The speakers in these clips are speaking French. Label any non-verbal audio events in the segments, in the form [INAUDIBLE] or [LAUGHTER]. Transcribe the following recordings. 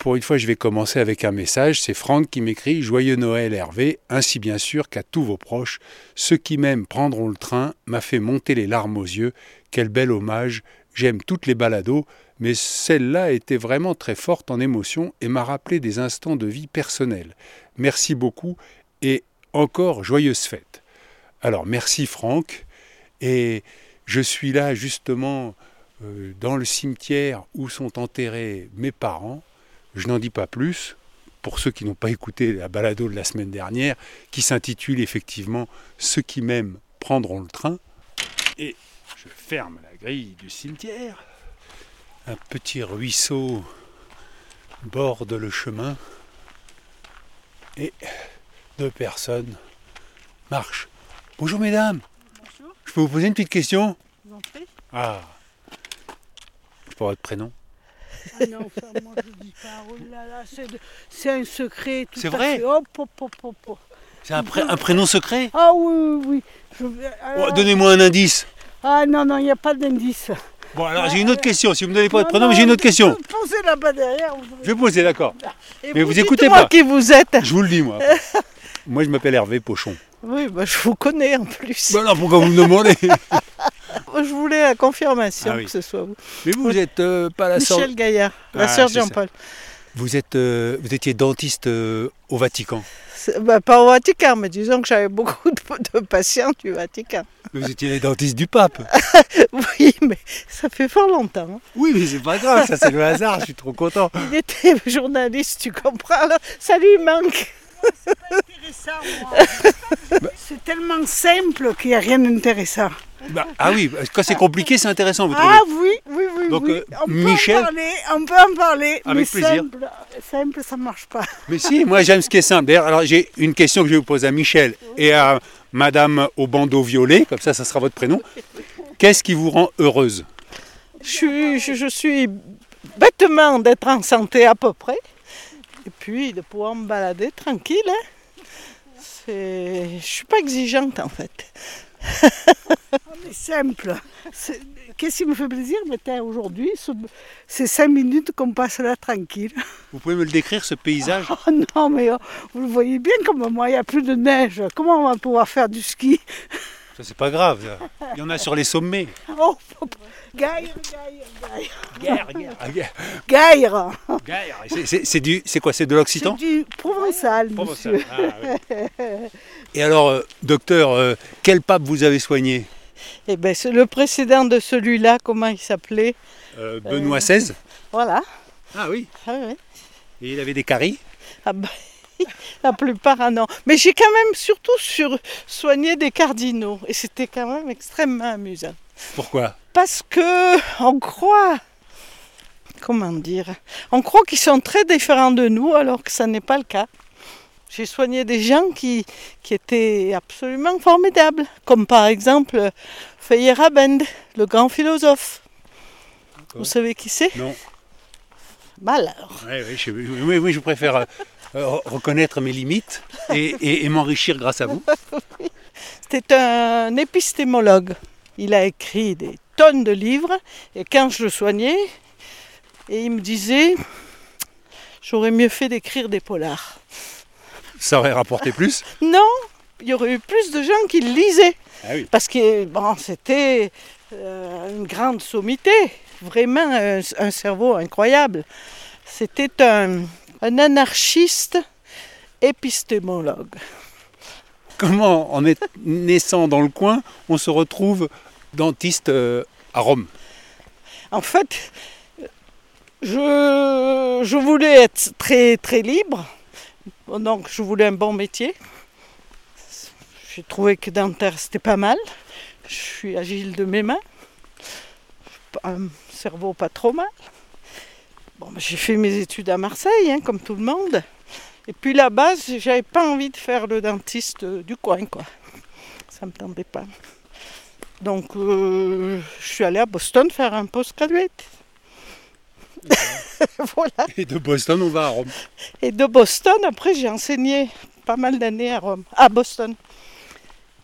Pour une fois, je vais commencer avec un message. C'est Franck qui m'écrit Joyeux Noël Hervé, ainsi bien sûr qu'à tous vos proches. Ceux qui m'aiment prendront le train, m'a fait monter les larmes aux yeux. Quel bel hommage. J'aime toutes les balados, mais celle-là était vraiment très forte en émotion et m'a rappelé des instants de vie personnelle. Merci beaucoup et encore joyeuses fêtes. Alors merci Franck. Et je suis là justement euh, dans le cimetière où sont enterrés mes parents. Je n'en dis pas plus, pour ceux qui n'ont pas écouté la balado de la semaine dernière, qui s'intitule effectivement Ceux qui m'aiment prendront le train. Et je ferme la grille du cimetière. Un petit ruisseau borde le chemin. Et deux personnes marchent. Bonjour mesdames. Je peux vous poser une petite question? Ah. Je peux avoir votre prénom? Ah non, ça, moi je dis pas. Oh là là, c'est de- un secret. C'est vrai hop. C'est un, pré- un prénom secret? Ah oui, oui, oui. Oh, Donnez-moi un indice. Ah non, non, il n'y a pas d'indice. Bon, alors j'ai une autre question. Si vous ne me donnez pas votre Non, prénom, non, j'ai une autre question. Posez là-bas derrière. vous- Je vais poser, d'accord. Mais vous écoutez dites-moi pas. qui vous êtes. Je vous le dis, moi. moi, je m'appelle Hervé Pochon. Oui, bah, je vous connais en plus. Bah non, pourquoi vous me demandez? [LAUGHS] [LAUGHS] Je voulais la confirmation Ah oui. que ce soit vous. Mais vous, vous êtes euh, pas la sœur. Michel Gaillard, la Ah, sœur. Jean-Paul. Vous êtes, euh, vous étiez dentiste euh, au Vatican. Bah, pas au Vatican, mais disons que j'avais beaucoup de, de patients du Vatican. Mais Vous étiez les dentistes du pape. [LAUGHS] Oui, mais ça fait fort longtemps. hein. Oui, mais c'est pas grave, ça c'est le hasard. Je suis trop content. [LAUGHS] Il était journaliste, tu comprends là Ça lui manque. C'est tellement simple qu'il n'y a rien d'intéressant. Bah, ah oui, quand c'est compliqué, c'est intéressant, vous trouvez Ah oui, oui, oui, Donc, oui. euh, on peut Michel- en parler, on peut en parler, mais Avec plaisir. simple, simple, ça marche pas. Mais si, moi j'aime ce qui est simple. D'ailleurs, alors j'ai une question que je vais vous poser à Michel et à Madame au bandeau violet, comme ça, ça sera votre prénom. Qu'est-ce qui vous rend heureuse? Je suis, je, je suis bêtement d'être en santé à peu près, et puis de pouvoir me balader tranquille. Hein. C'est- Je suis pas exigeante en fait. [LAUGHS] On est simple. C'est- Qu'est-ce qui me fait plaisir aujourd'hui ce- C'est cinq minutes qu'on passe là tranquille. Vous pouvez me le décrire, ce paysage? [LAUGHS] Oh non, mais oh, vous le voyez bien comme moi, il n'y a plus de neige. Comment on va pouvoir faire du ski? Ça, c'est pas grave. Il y en a sur les sommets. Oh, guerre, ah, guerre, Gaire. guerre. C'est- C'est c'est du, c'est quoi C'est de C'est l'occitan du provençal, Provençal. monsieur. Ah, ouais. Et alors, euh, docteur, euh, quel pape vous avez soigné Eh ben, c'est le précédent de celui-là, comment il s'appelait Euh, Benoît XVI Voilà. Ah oui. Ah ouais. Et il avait des caries Ah ben, [LAUGHS] la plupart, ah non. Mais j'ai quand même surtout sur, soigné des cardinaux. Et c'était quand même extrêmement amusant. Pourquoi? Parce que on croit, comment dire, on croit qu'ils sont très différents de nous alors que ça n'est pas le cas. J'ai soigné des gens qui, qui étaient absolument formidables, comme par exemple Feyerabend, le grand philosophe. Vous savez qui c'est? Non. Alors. Oui, oui, je, oui, oui, je préfère euh, euh, reconnaître mes limites et, et- et m'enrichir grâce à vous. [LAUGHS] C'était un épistémologue. Il a écrit des tonnes de livres et quand je le soignais, et il me disait, j'aurais mieux fait d'écrire des polars. Ça aurait rapporté plus? [LAUGHS] Non, il y aurait eu plus de gens qui le lisaient. Ah oui. Parce que bon, c'était euh, une grande sommité, vraiment un, un cerveau incroyable. C'était un, un anarchiste épistémologue. Comment, en est- naissant dans le coin, on se retrouve dentiste euh, à Rome En fait, je, voulais être très, très libre, donc je voulais un bon métier. J'ai trouvé que dentaire c'était pas mal. Je suis agile de mes mains. Un cerveau pas trop mal. Ben, j'ai fait mes études à Marseille, hein, comme tout le monde. Et puis là-bas, j'avais pas envie de faire le dentiste du coin, quoi. Ça me tentait pas. Donc, euh, je suis allée à Boston faire un postgraduate. [LAUGHS] voilà. Et de Boston, on va à Rome. Et de Boston, après, j'ai enseigné pas mal d'années à Rome, à Boston.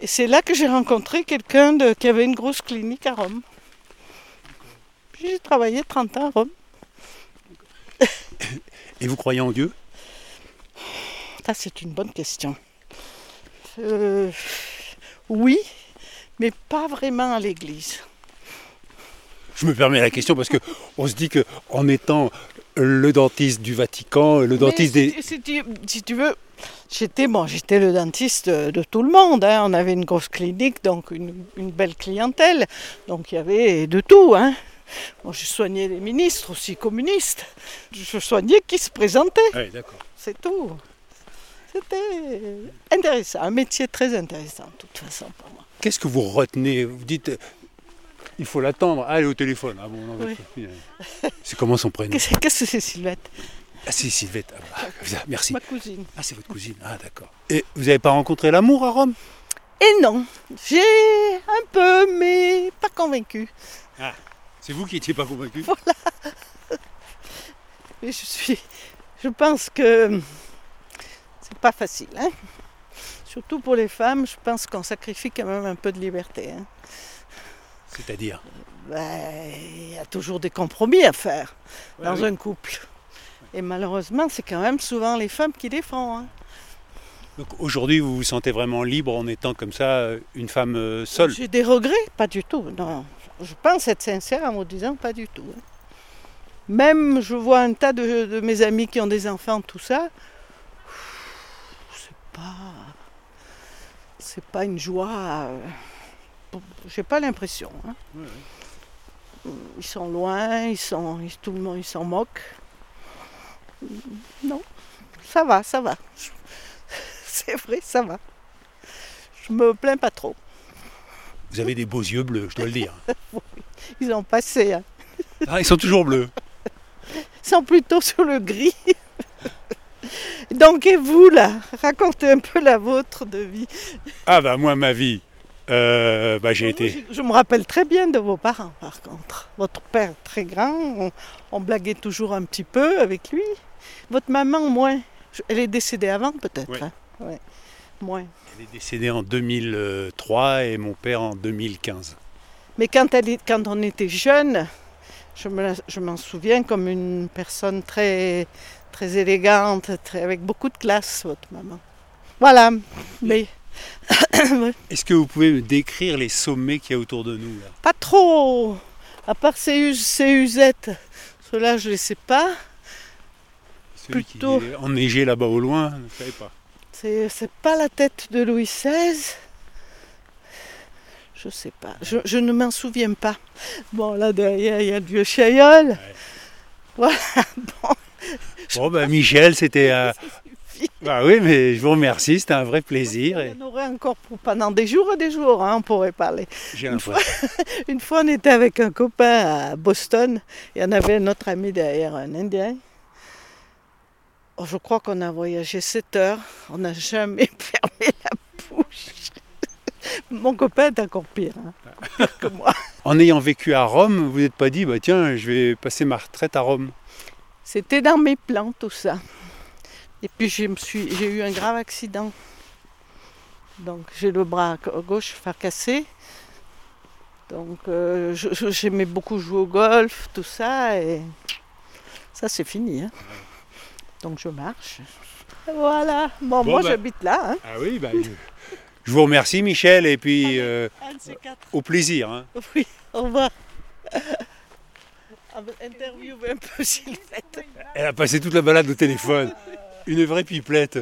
Et c'est là que j'ai rencontré quelqu'un qui avait une grosse clinique à Rome. Puis j'ai travaillé 30 ans à Rome. [LAUGHS] Et vous croyez en Dieu? Ça, c'est une bonne question. Euh, oui, mais pas vraiment à l'église. Je me permets la question parce que on se dit que en étant le dentiste du Vatican, le dentiste des. si, si tu, si tu veux, j'étais bon, j'étais le dentiste de tout le monde. hein. On avait une grosse clinique, donc une, une belle clientèle. Donc il y avait de tout. Hein. Bon, je soignais les ministres aussi communistes. Je soignais qui se présentait. Oui, d'accord. C'est tout. C'était intéressant, un métier très intéressant de toute façon pour moi. Qu'est-ce que vous retenez Vous dites, euh, il faut l'attendre. Ah, elle est au téléphone. Ah bon, non, Oui. c'est- comment son prénom Qu'est-ce que c'est Sylvette Ah, c'est Sylvette. Ah, bah, merci. Ma cousine. Ah, c'est votre cousine. Ah, d'accord. Et vous n'avez pas rencontré l'amour à Rome Et non, j'ai un peu, mais pas convaincue. C'est vous qui n'étiez pas convaincu Et [LAUGHS] je suis. Je pense que c'est pas facile. Hein Surtout pour les femmes, je pense qu'on sacrifie quand même un peu de liberté. hein. C'est-à-dire? Ben, Il y a toujours des compromis à faire dans oui. un couple. Et malheureusement, c'est quand même souvent les femmes qui les font. hein. Donc aujourd'hui, vous vous sentez vraiment libre en étant comme ça, euh, une femme euh, seule? J'ai des regrets Pas du tout. Non. Je pense être sincère en vous disant pas du tout. hein. Même, je vois un tas de, de mes amis qui ont des enfants, tout ça. C'est pas. C'est pas une joie. euh, J'ai pas l'impression. hein. Ils sont loin, ils sont, ils- tout le monde, ils s'en moque. Non, ça va, ça va. [LAUGHS] C'est vrai, ça va. Je me plains pas trop. Vous avez des beaux yeux bleus, je dois le dire. [LAUGHS] Ils ont passé. hein. Ah, ils sont toujours bleus. Ils sont plutôt sur le gris. Donc, et vous, là Racontez un peu la vôtre de vie. Ah bah moi, ma vie, euh, bah, j'ai été... Je, je me rappelle très bien de vos parents, par contre. Votre père, très grand, on, on blaguait toujours un petit peu avec lui. Votre maman, moins. Elle est décédée avant, peut-être Oui. hein Ouais. Moins. Elle est décédée en 2003 et mon père en 2015. Mais quand, elle est- quand on était jeune, je me la- je m'en souviens comme une personne très, très élégante, très, avec beaucoup de classe, votre maman. Voilà. Mais [COUGHS] Est-ce que vous pouvez me décrire les sommets qu'il y a autour de nous là? Pas trop. À part ces, us- ces usettes, ceux-là, je ne les sais pas. Celui Plutôt. qui est enneigé là-bas au loin, je ne savez pas. C'est, c'est pas la tête de Louis XVI. Je sais pas. Je, je ne m'en souviens pas. Bon, là derrière, il y a le vieux Chaillol. Voilà. [LAUGHS] Bon. Bon bah Michel, c'était... euh, Bah oui, mais je vous remercie, c'était un vrai plaisir. Et en aurait encore pour pendant des jours et des jours, hein, on pourrait parler. j'ai l'impression. [LAUGHS] Une fois, on était avec un copain à Boston. Il y en avait un autre ami derrière, un Indien. Oh, je crois qu'on a voyagé 7 heures. On n'a jamais [LAUGHS] fermé la bouche. Mon copain est encore pire, hein, pire que moi. En ayant vécu à Rome, vous n'êtes pas dit, bah tiens, je vais passer ma retraite à Rome. C'était dans mes plans, tout ça. Et puis, je me suis, j'ai eu un grave accident. Donc, j'ai le bras gauche fracassé. Donc, euh, j'aimais beaucoup jouer au golf, tout ça. Et ça, c'est fini. hein. Donc, je marche. Voilà. Bon, Bon, moi, bah. j'habite là. hein. Ah oui, bah, je... je vous remercie Michel et puis euh, au plaisir. hein. Oui, au revoir. Un peu Sylvette. Elle a passé toute la balade au téléphone. Une vraie pipelette.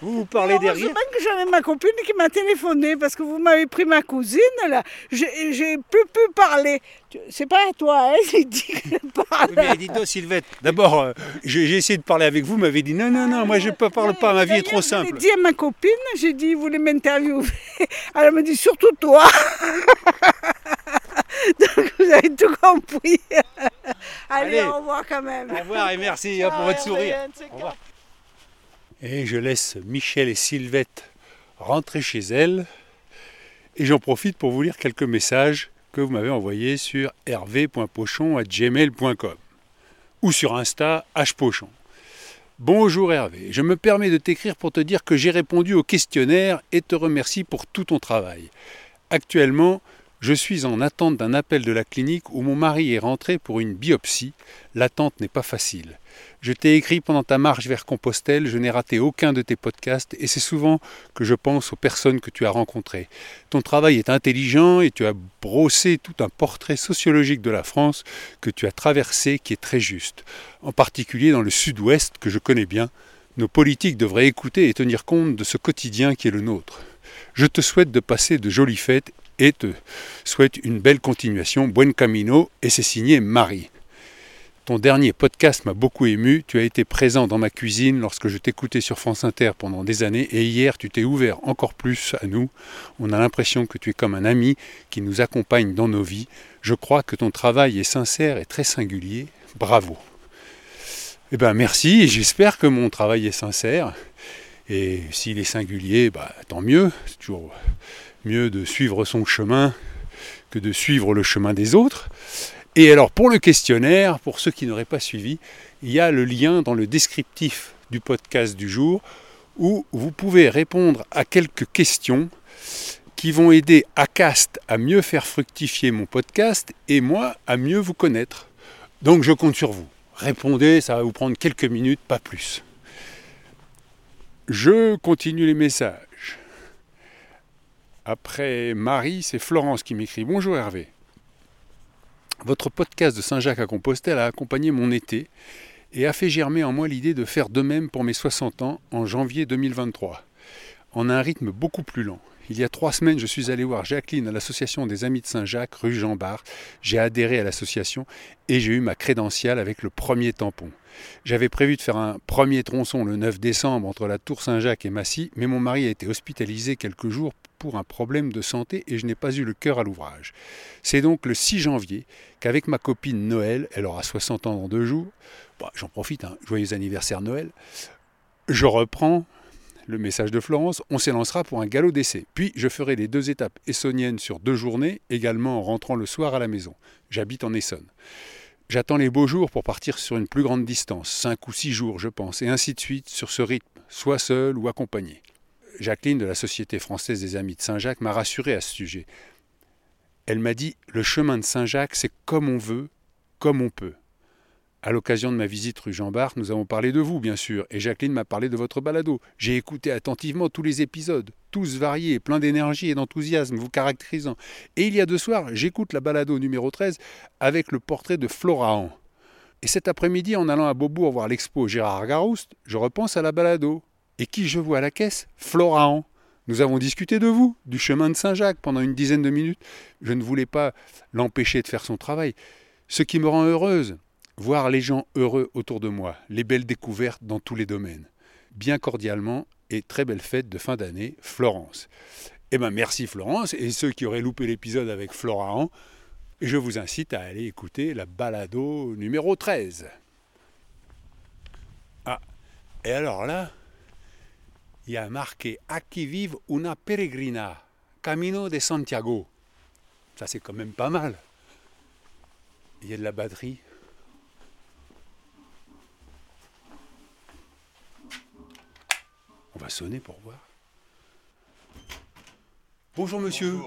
Vous vous parlez derrière que j'avais ma copine qui m'a téléphoné parce que vous m'avez pris ma cousine là. J'ai j'ai plus pu parler. C'est pas à toi, hein, [LAUGHS] j'ai dit que je parle. Oui, mais dites donc, Sylvette, d'abord, euh, j'ai j'ai essayé de parler avec vous, vous m'avez dit non, non, non, moi je ne parle pas, ma vie est trop simple. l'ai dit à ma copine, j'ai dit, vous voulez m'interviewer? [LAUGHS] Elle me dit, surtout toi. [LAUGHS] [LAUGHS] Donc vous avez tout compris. Allez, Allez. au revoir quand même. Au revoir et merci hein, pour votre sourire. Au revoir. Et je laisse Michel et Sylvette rentrer chez elles. Et j'en profite pour vous lire quelques messages que vous m'avez envoyés sur hervé.pochon.gmail.com ou sur Insta hpochon. Bonjour Hervé, je me permets de t'écrire pour te dire que j'ai répondu au questionnaire et te remercie pour tout ton travail. Actuellement, je suis en attente d'un appel de la clinique où mon mari est rentré pour une biopsie. L'attente n'est pas facile. Je t'ai écrit pendant ta marche vers Compostelle, je n'ai raté aucun de tes podcasts et c'est souvent que je pense aux personnes que tu as rencontrées. Ton travail est intelligent et tu as brossé tout un portrait sociologique de la France que tu as traversé qui est très juste. En particulier dans le sud-ouest que je connais bien, nos politiques devraient écouter et tenir compte de ce quotidien qui est le nôtre. Je te souhaite de passer de jolies fêtes et te souhaite une belle continuation. Buen camino et c'est signé Marie. Ton dernier podcast m'a beaucoup ému. Tu as été présent dans ma cuisine lorsque je t'écoutais sur France Inter pendant des années et hier tu t'es ouvert encore plus à nous. On a l'impression que tu es comme un ami qui nous accompagne dans nos vies. Je crois que ton travail est sincère et très singulier. Bravo. Eh bien merci j'espère que mon travail est sincère. Et s'il est singulier, bah, tant mieux. C'est toujours mieux de suivre son chemin que de suivre le chemin des autres. Et alors pour le questionnaire, pour ceux qui n'auraient pas suivi, il y a le lien dans le descriptif du podcast du jour où vous pouvez répondre à quelques questions qui vont aider Acast à mieux faire fructifier mon podcast et moi à mieux vous connaître. Donc je compte sur vous. Répondez, ça va vous prendre quelques minutes, pas plus. Je continue les messages. Après Marie, c'est Florence qui m'écrit Bonjour Hervé. Votre podcast de Saint-Jacques à Compostelle a accompagné mon été et a fait germer en moi l'idée de faire de même pour mes 60 ans en janvier 2023, en un rythme beaucoup plus lent. Il y a trois semaines, je suis allé voir Jacqueline à l'association des Amis de Saint-Jacques, rue Jean Bart. J'ai adhéré à l'association et j'ai eu ma crédentiale avec le premier tampon. J'avais prévu de faire un premier tronçon le 9 décembre entre la Tour Saint-Jacques et Massy, mais mon mari a été hospitalisé quelques jours pour un problème de santé et je n'ai pas eu le cœur à l'ouvrage. C'est donc le 6 janvier qu'avec ma copine Noël, elle aura 60 ans dans deux jours, bon, j'en profite, hein, joyeux anniversaire Noël, je reprends le message de Florence, on s'élancera pour un galop d'essai. Puis je ferai les deux étapes essonniennes sur deux journées, également en rentrant le soir à la maison. J'habite en Essonne. J'attends les beaux jours pour partir sur une plus grande distance, cinq ou six jours je pense, et ainsi de suite sur ce rythme, soit seul ou accompagné. Jacqueline de la Société française des Amis de Saint-Jacques m'a rassuré à ce sujet. Elle m'a dit le chemin de Saint-Jacques, c'est comme on veut, comme on peut. À l'occasion de ma visite rue Jean Bart, nous avons parlé de vous, bien sûr, et Jacqueline m'a parlé de votre balado. J'ai écouté attentivement tous les épisodes, tous variés, pleins d'énergie et d'enthousiasme, vous caractérisant. Et il y a deux soirs, j'écoute la balado numéro 13 avec le portrait de Florahan. Et cet après-midi, en allant à Beaubourg voir l'expo Gérard Garouste, je repense à la balado. Et qui je vois à la caisse? Florahan. Nous avons discuté de vous, du chemin de Saint-Jacques, pendant une dizaine de minutes. Je ne voulais pas l'empêcher de faire son travail. Ce qui me rend heureuse, voir les gens heureux autour de moi, les belles découvertes dans tous les domaines. Bien cordialement et très belle fête de fin d'année, Florence. Eh bien merci Florence, et ceux qui auraient loupé l'épisode avec Florahan, je vous incite à aller écouter la balado numéro 13. Ah, et alors là, il y a marqué Aquí vive una peregrina, Camino de Santiago. Ça c'est quand même pas mal. Il y a de la batterie. Va sonner pour voir. Bonjour monsieur.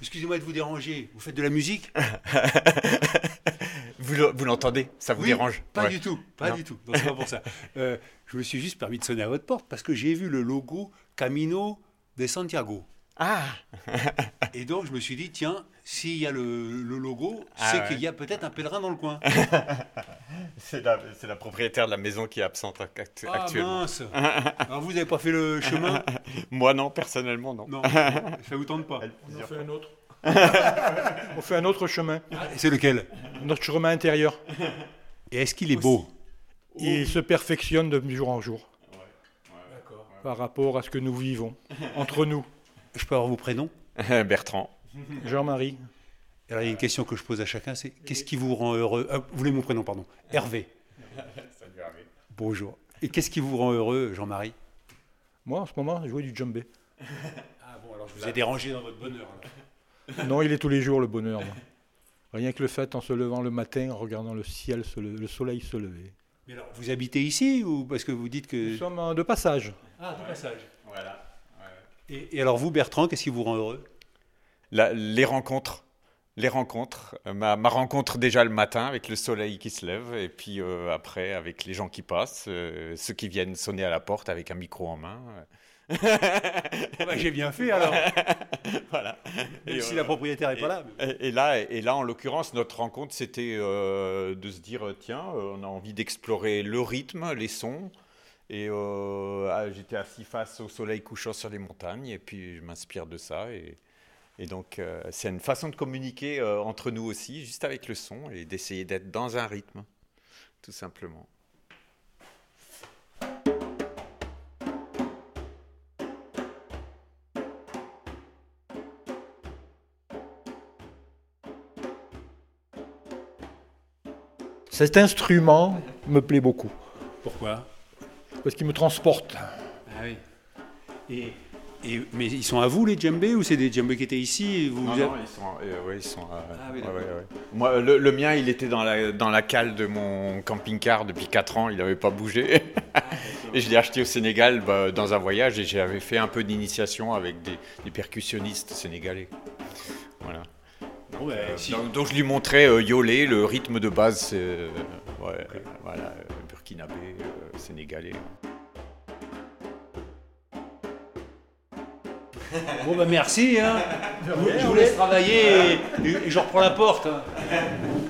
Excusez-moi de vous déranger. Vous faites de la musique [LAUGHS] Vous le- vous l'entendez? Ça vous Oui, dérange? Pas Ouais. du tout, pas Non. du tout. Non, c'est pas pour ça. [LAUGHS] Euh, je me suis juste permis de sonner à votre porte parce que j'ai vu le logo Camino de Santiago. Ah Et donc je me suis dit, tiens, s'il y a le, le logo, Ah c'est ouais. qu'il y a peut-être un pèlerin dans le coin. [LAUGHS] C'est la, propriétaire de la maison qui est absente actu- Ah actuellement. mince [LAUGHS] Alors vous n'avez pas fait le chemin Moi non, personnellement non. Non, ça vous tente pas. On en fait un autre. [LAUGHS] on fait un autre chemin, Et C'est lequel notre chemin intérieur. Et est-ce qu'il est beau Il se perfectionne de jour en jour. Par rapport à ce que nous vivons, entre nous. Je peux avoir vos prénoms? [LAUGHS] Bertrand. Jean-Marie, Alors il y a une question que je pose à chacun, c'est qu'est-ce qui vous rend heureux? Ah, Vous voulez mon prénom, pardon. [LAUGHS] Hervé. Bonjour. Et qu'est-ce qui vous rend heureux, Jean-Marie? Moi en ce moment, je joue du djembé. [LAUGHS] Ah bon, alors je vous ai dérangé dans votre bonheur. [LAUGHS] Non, il est tous les jours le bonheur. moi. Rien que le fait en se levant le matin, en regardant le ciel, se le, le soleil se lever. Mais alors, vous habitez ici ou parce que vous dites que... Nous sommes en- de passage. Ah, de passage. Voilà. Et, et alors vous, Bertrand, qu'est-ce qui vous rend heureux? La- les rencontres. Les rencontres. Euh, Ma, ma rencontre déjà le matin avec le soleil qui se lève et puis euh, après avec les gens qui passent, euh, ceux qui viennent sonner à la porte avec un micro en main. Bah, J'ai bien fait alors. [LAUGHS] voilà. Même Et, si euh, la propriétaire n'est pas là. Et, et là, et là, en l'occurrence, notre rencontre, c'était de se dire, tiens, on a envie d'explorer le rythme, les sons. Et ah, j'étais assis face au soleil couchant sur les montagnes, et puis je m'inspire de ça. Et, et donc, euh, c'est une façon de communiquer euh, entre nous aussi, juste avec le son, et d'essayer d'être dans un rythme, tout simplement. Cet instrument me plaît beaucoup, Pourquoi? Parce qu'il me transporte. Ah oui. Et, et- mais ils sont à vous les djembés ou c'est des djembés qui étaient ici et vous, Non, vous non, avez- ils sont, euh, ouais, ils sont, euh, Ah oui, ouais, d'accord. ouais, ouais. Moi, le, le mien, il était dans la, dans la cale de mon camping-car depuis 4 ans, il n'avait pas bougé. [LAUGHS] et je l'ai acheté au Sénégal bah, dans un voyage et j'avais fait un peu d'initiation avec des, des percussionnistes sénégalais. Voilà. Bon, ben, si- Donc, donc je lui montrais euh, Yolé, le rythme de base, c'est euh, ouais, voilà, euh, burkinabé, euh, sénégalais. Bon, bah merci. Hein. [LAUGHS] Je vous laisse travailler et, et je reprends la porte. hein.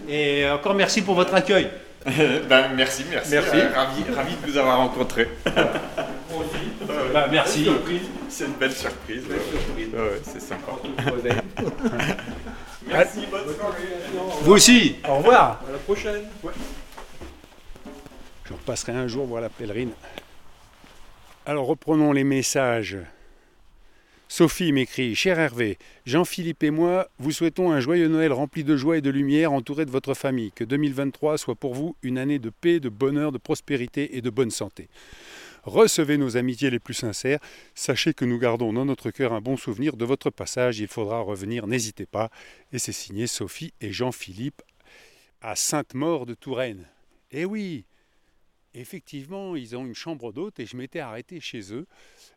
Et encore merci pour votre accueil. [LAUGHS] ben, merci, merci. Merci. Euh, ravi, ravi de vous avoir rencontré. [LAUGHS] Bah, merci. C'est une belle surprise. ouais. Ouais, ouais, c'est sympa. Vous aussi. Au revoir. À la prochaine. Je repasserai un jour voir la pèlerine. Alors reprenons les messages. Sophie m'écrit Cher Hervé, Jean-Philippe et moi vous souhaitons un joyeux Noël rempli de joie et de lumière entouré de votre famille. Que 2023 soit pour vous une année de paix, de bonheur, de prospérité et de bonne santé. Recevez nos amitiés les plus sincères. Sachez que nous gardons dans notre cœur un bon souvenir de votre passage. Il faudra revenir, n'hésitez pas. Et c'est signé Sophie et Jean-Philippe à Sainte-Maure de Touraine. Eh oui, effectivement, ils ont une chambre d'hôte et je m'étais arrêté chez eux.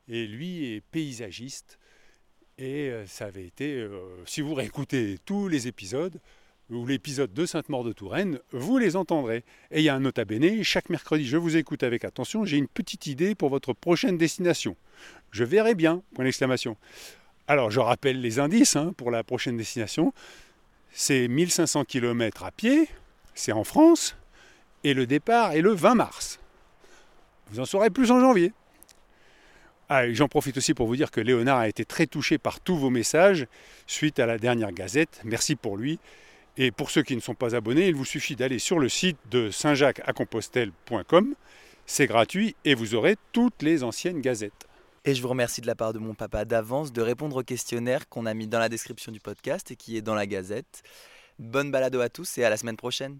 Et lui est paysagiste. Et euh, ça avait été, euh, si vous réécoutez tous les épisodes, ou l'épisode de Sainte-Maure de Touraine, vous les entendrez. Et il y a un nota bene, chaque mercredi, je vous écoute avec attention, j'ai une petite idée pour votre prochaine destination. Je verrai bien, point d'exclamation. Alors, je rappelle les indices hein, pour la prochaine destination. C'est 1500 km à pied, c'est en France, et le départ est le 20 mars. Vous en saurez plus en janvier. Ah, J'en profite aussi pour vous dire que Léonard a été très touché par tous vos messages suite à la dernière gazette. Merci pour lui. Et pour ceux qui ne sont pas abonnés, il vous suffit d'aller sur le site de saintjacques-à-compostelle.com. C'est gratuit et vous aurez toutes les anciennes gazettes. Et je vous remercie de la part de mon papa d'avance de répondre au questionnaire qu'on a mis dans la description du podcast et qui est dans la gazette. Bonne balado à tous et à la semaine prochaine.